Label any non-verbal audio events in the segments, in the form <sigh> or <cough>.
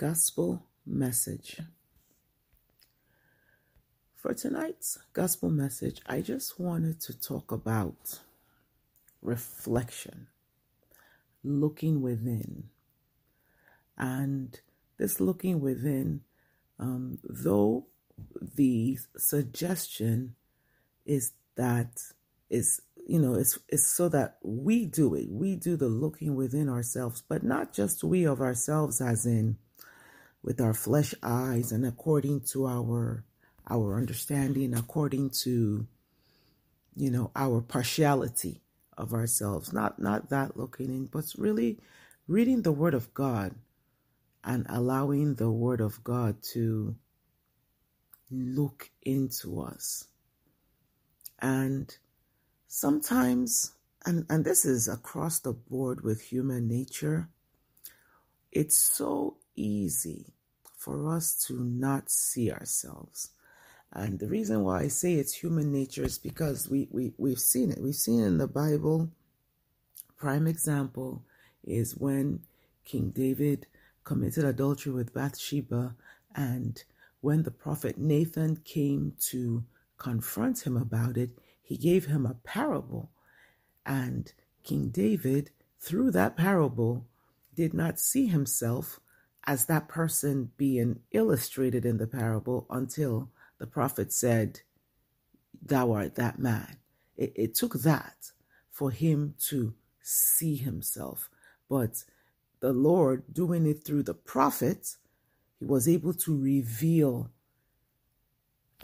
gospel message. For tonight's gospel message, I just wanted to talk about reflection, looking within. And this looking within, um, though the suggestion is that is you know it's it's so that we do it we do the looking within ourselves but not just we of ourselves as in with our flesh eyes and according to our our understanding according to you know our partiality of ourselves. Not not that looking in but really reading the word of god and allowing the word of god to look into us. And sometimes and and this is across the board with human nature it's so easy for us to not see ourselves. And the reason why i say it's human nature is because we, we we've seen it. We've seen it in the bible. Prime example is when king david committed adultery with bathsheba and when the prophet nathan came to confront him about it he gave him a parable. And King David, through that parable, did not see himself as that person being illustrated in the parable until the prophet said, Thou art that man. It, it took that for him to see himself. But the Lord, doing it through the prophet, he was able to reveal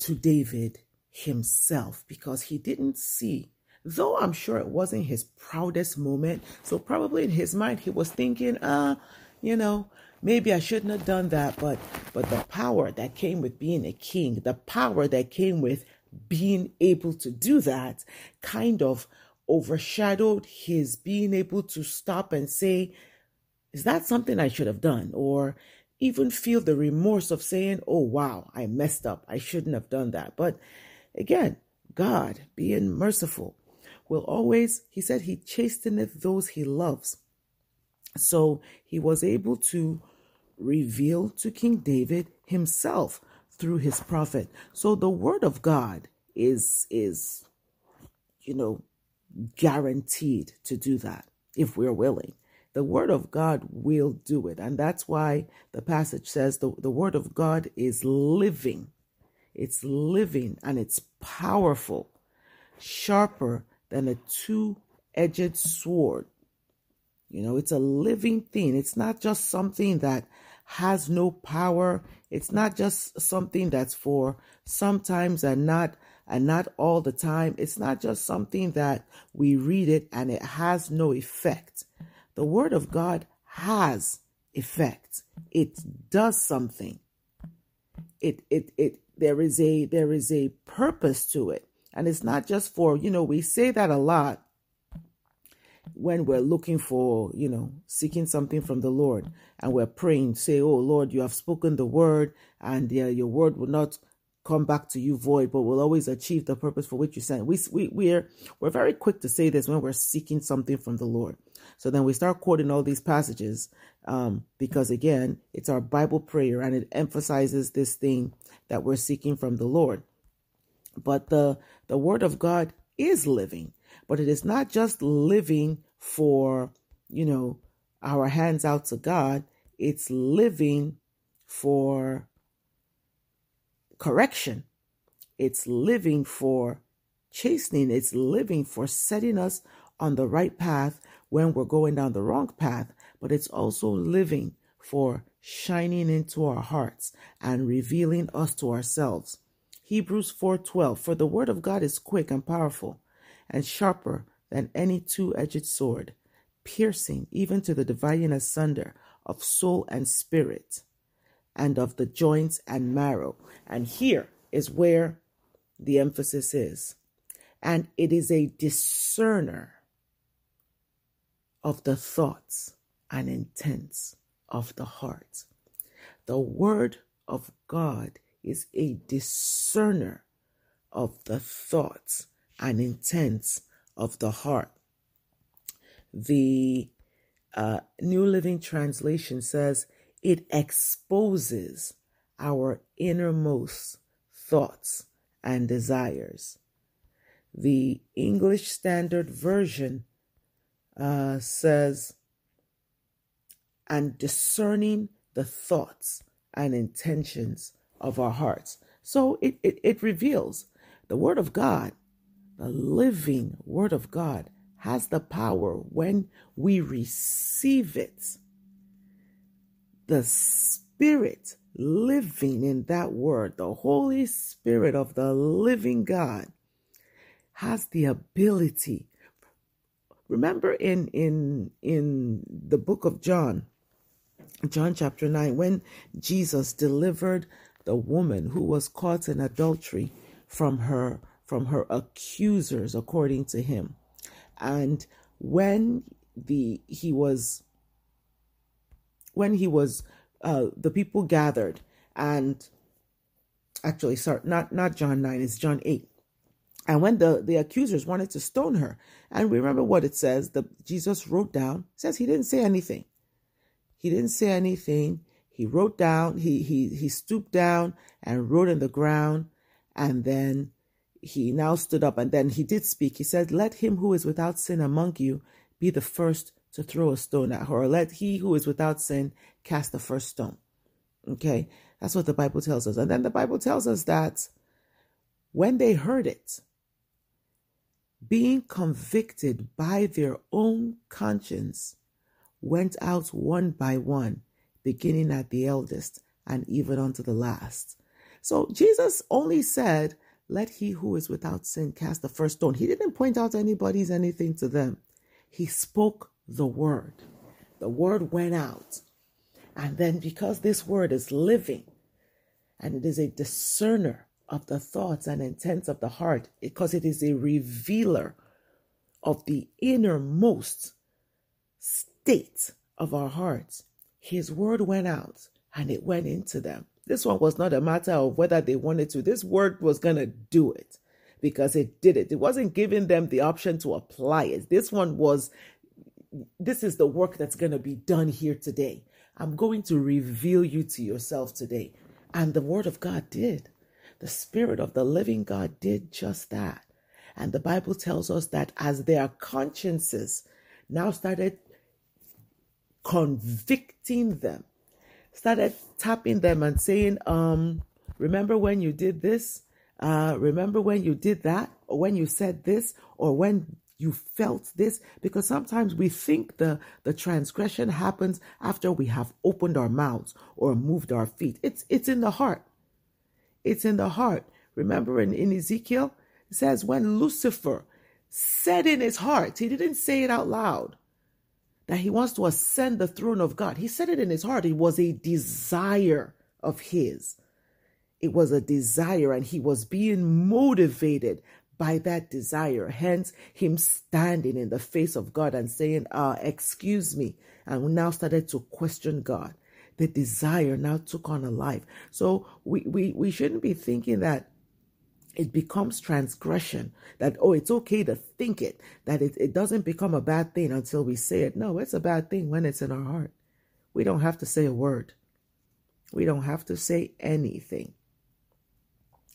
to David himself because he didn't see though i'm sure it wasn't his proudest moment so probably in his mind he was thinking uh you know maybe i shouldn't have done that but but the power that came with being a king the power that came with being able to do that kind of overshadowed his being able to stop and say is that something i should have done? Or even feel the remorse of saying oh wow i messed up. I shouldn't have done that. But Again, God, being merciful, will always, he said, he chasteneth those he loves. So he was able to reveal to King David himself through his prophet. So the word of God is, is, you know, guaranteed to do that if we're willing. The word of God will do it. And that's why the passage says the, the word of God is living it's living and it's powerful, sharper than a two edged sword. You know, it's a living thing. It's not just something that has no power. It's not just something that's for sometimes and not and not all the time. It's not just something that we read it and it has no effect. The word of God has effect. It does something. It it it there is a there is a purpose to it and it's not just for you know we say that a lot when we're looking for you know seeking something from the lord and we're praying say oh lord you have spoken the word and uh, your word will not come back to you void but will always achieve the purpose for which you sent we, we we're we're very quick to say this when we're seeking something from the lord so then we start quoting all these passages um, because again it's our bible prayer and it emphasizes this thing that we're seeking from the Lord. But the, the Word of God is living, but it is not just living for, you know, our hands out to God, it's living for correction, it's living for chastening, it's living for setting us on the right path when we're going down the wrong path, but it's also living for shining into our hearts and revealing us to ourselves. Hebrews 4:12 For the word of God is quick and powerful and sharper than any two-edged sword, piercing even to the dividing asunder of soul and spirit and of the joints and marrow. And here is where the emphasis is. And it is a discerner of the thoughts and intents of the heart. The Word of God is a discerner of the thoughts and intents of the heart. The uh, New Living Translation says it exposes our innermost thoughts and desires. The English Standard Version uh, says, and discerning the thoughts and intentions of our hearts. So it, it, it reveals the Word of God, the living Word of God, has the power when we receive it. The Spirit living in that Word, the Holy Spirit of the living God, has the ability. Remember in in in the book of John, John chapter 9, when Jesus delivered the woman who was caught in adultery from her from her accusers according to him. And when the he was when he was uh the people gathered and actually sorry not not john 9 it's john 8 and when the the accusers wanted to stone her and remember what it says the jesus wrote down says he didn't say anything. He didn't say anything. He wrote down he he he stooped down and wrote in the ground and then he now stood up and then he did speak. He said, Let him who is without sin among you be the first to throw a stone at her, or let he who is without sin cast the first stone. Okay, that's what the Bible tells us. And then the Bible tells us that when they heard it, being convicted by their own conscience, went out one by one, beginning at the eldest and even unto the last. So Jesus only said, let he who is without sin cast the first stone. He didn't point out anybody's anything to them. He spoke the word. The word went out. And then, because this word is living and it is a discerner of the thoughts and intents of the heart, because it is a revealer of the innermost state of our hearts, his word went out and it went into them. This one was not a matter of whether they wanted to. This word was going to do it because it did it. It wasn't giving them the option to apply it. This one was, this is the work that's going to be done here today. I'm going to reveal you to yourself today. And the word of God did. The spirit of the living God did just that. And the Bible tells us that as their consciences now started convicting them started tapping them and saying, um, remember when you did this? Uh, remember when you did that? Or when you said this? Or when you felt this? Because sometimes we think the, the transgression happens after we have opened our mouths or moved our feet. It's, it's in the heart. It's in the heart. Remember in, in Ezekiel, it says when Lucifer said in his heart, he didn't say it out loud that he wants to ascend the throne of God. He said it in his heart. It was a desire of his. It was a desire, and he was being motivated by that desire. Hence, him standing in the face of God and saying, uh, Excuse me. And we now started to question God. The desire now took on a life. So we, we, we shouldn't be thinking that it becomes transgression that oh it's okay to think it that it, it doesn't become a bad thing until we say it. No it's a bad thing when it's in our heart. We don't have to say a word. We don't have to say anything.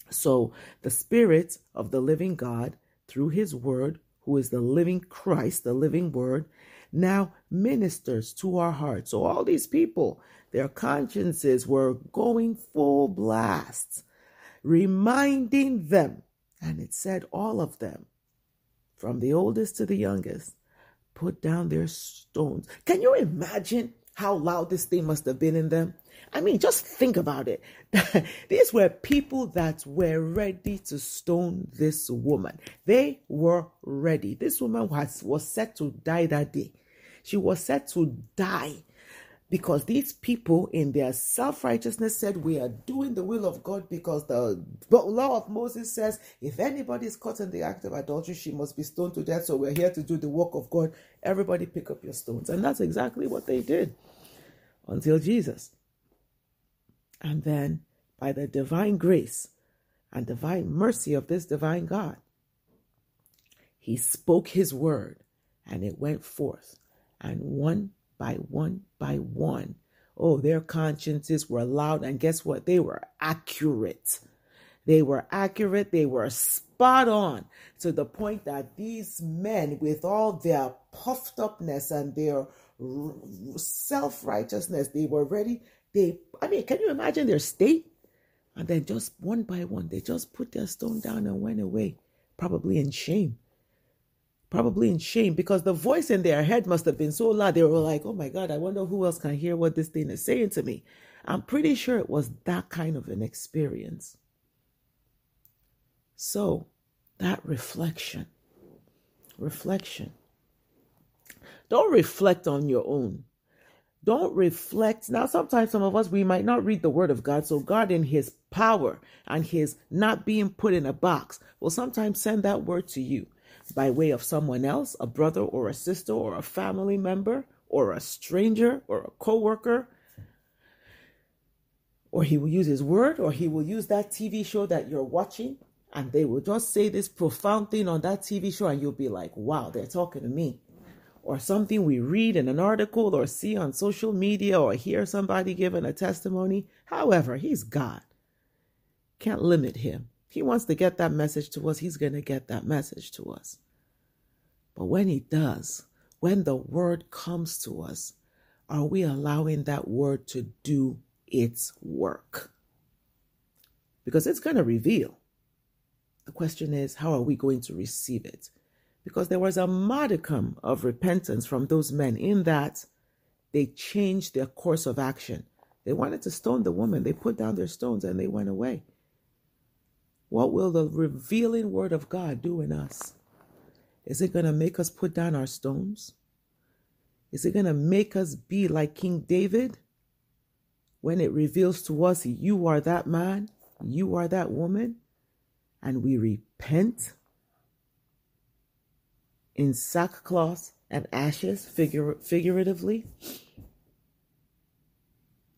So the spirit of the living god through his word who is the living christ the living word now ministers to our hearts. So all these people their consciences were going full blast reminding them, and it said all of them, from the oldest to the youngest, put down their stones. Can you imagine how loud this thing must have been in them? I mean, just think about it. <laughs> These were people that were ready to stone this woman. They were ready. This woman was, was set to die that day. She was set to die because these people in their self-righteousness said we are doing the will of god because the law of moses says if anybody is caught in the act of adultery she must be stoned to death. So we're here to do the work of god. Everybody pick up your stones. And that's exactly what they did until jesus. And then by the divine grace and divine mercy of this divine god he spoke his word and it went forth. And one by one by one, Oh, their consciences were loud, and guess what? They were accurate. They were accurate, they were spot on to the point that these men, with all their puffed upness and their self righteousness, they were ready. They, I mean, can you imagine their state? And then just one by one, they just put their stone down and went away, probably in shame. Probably in shame because the voice in their head must have been so loud. They were like, oh my God, I wonder who else can hear what this thing is saying to me. I'm pretty sure it was that kind of an experience. So, that reflection, reflection. Don't reflect on your own. Don't reflect. Now, sometimes some of us, we might not read the word of God. So, God, in his power and his not being put in a box, will sometimes send that word to you by way of someone else, a brother or a sister or a family member or a stranger or a coworker. Or he will use his word, or he will use that TV show that you're watching and they will just say this profound thing on that TV show, and you'll be like, wow, they're talking to me. Or something we read in an article or see on social media or hear somebody giving a testimony. However, he's God. Can't limit him. He wants to get that message to us, he's going to get that message to us. But when he does, when the word comes to us, are we allowing that word to do its work? Because it's going to reveal the question is, how are we going to receive it? Because there was a modicum of repentance from those men in that they changed their course of action. They wanted to stone the woman. They put down their stones and they went away. What will the revealing word of God do in us? Is it going to make us put down our stones? Is it going to make us be like King David when it reveals to us, you are that man, you are that woman? and we repent in sackcloth and ashes, figuratively,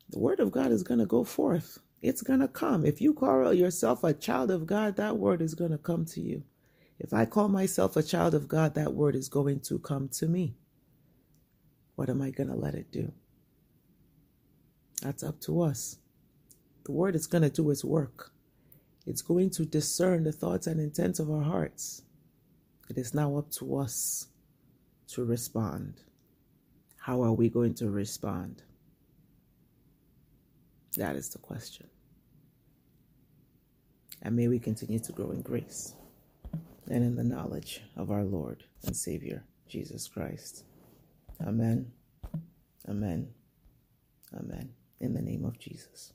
the word of God is going to go forth. It's going to come. If you call yourself a child of God, that word is going to come to you. If I call myself a child of God, that word is going to come to me. What am I going to let it do? That's up to us. The word is going to do its work. It's going to discern the thoughts and intents of our hearts. It is now up to us to respond. How are we going to respond? That is the question. And may we continue to grow in grace and in the knowledge of our Lord and Savior, Jesus Christ. Amen. Amen. Amen. In the name of Jesus.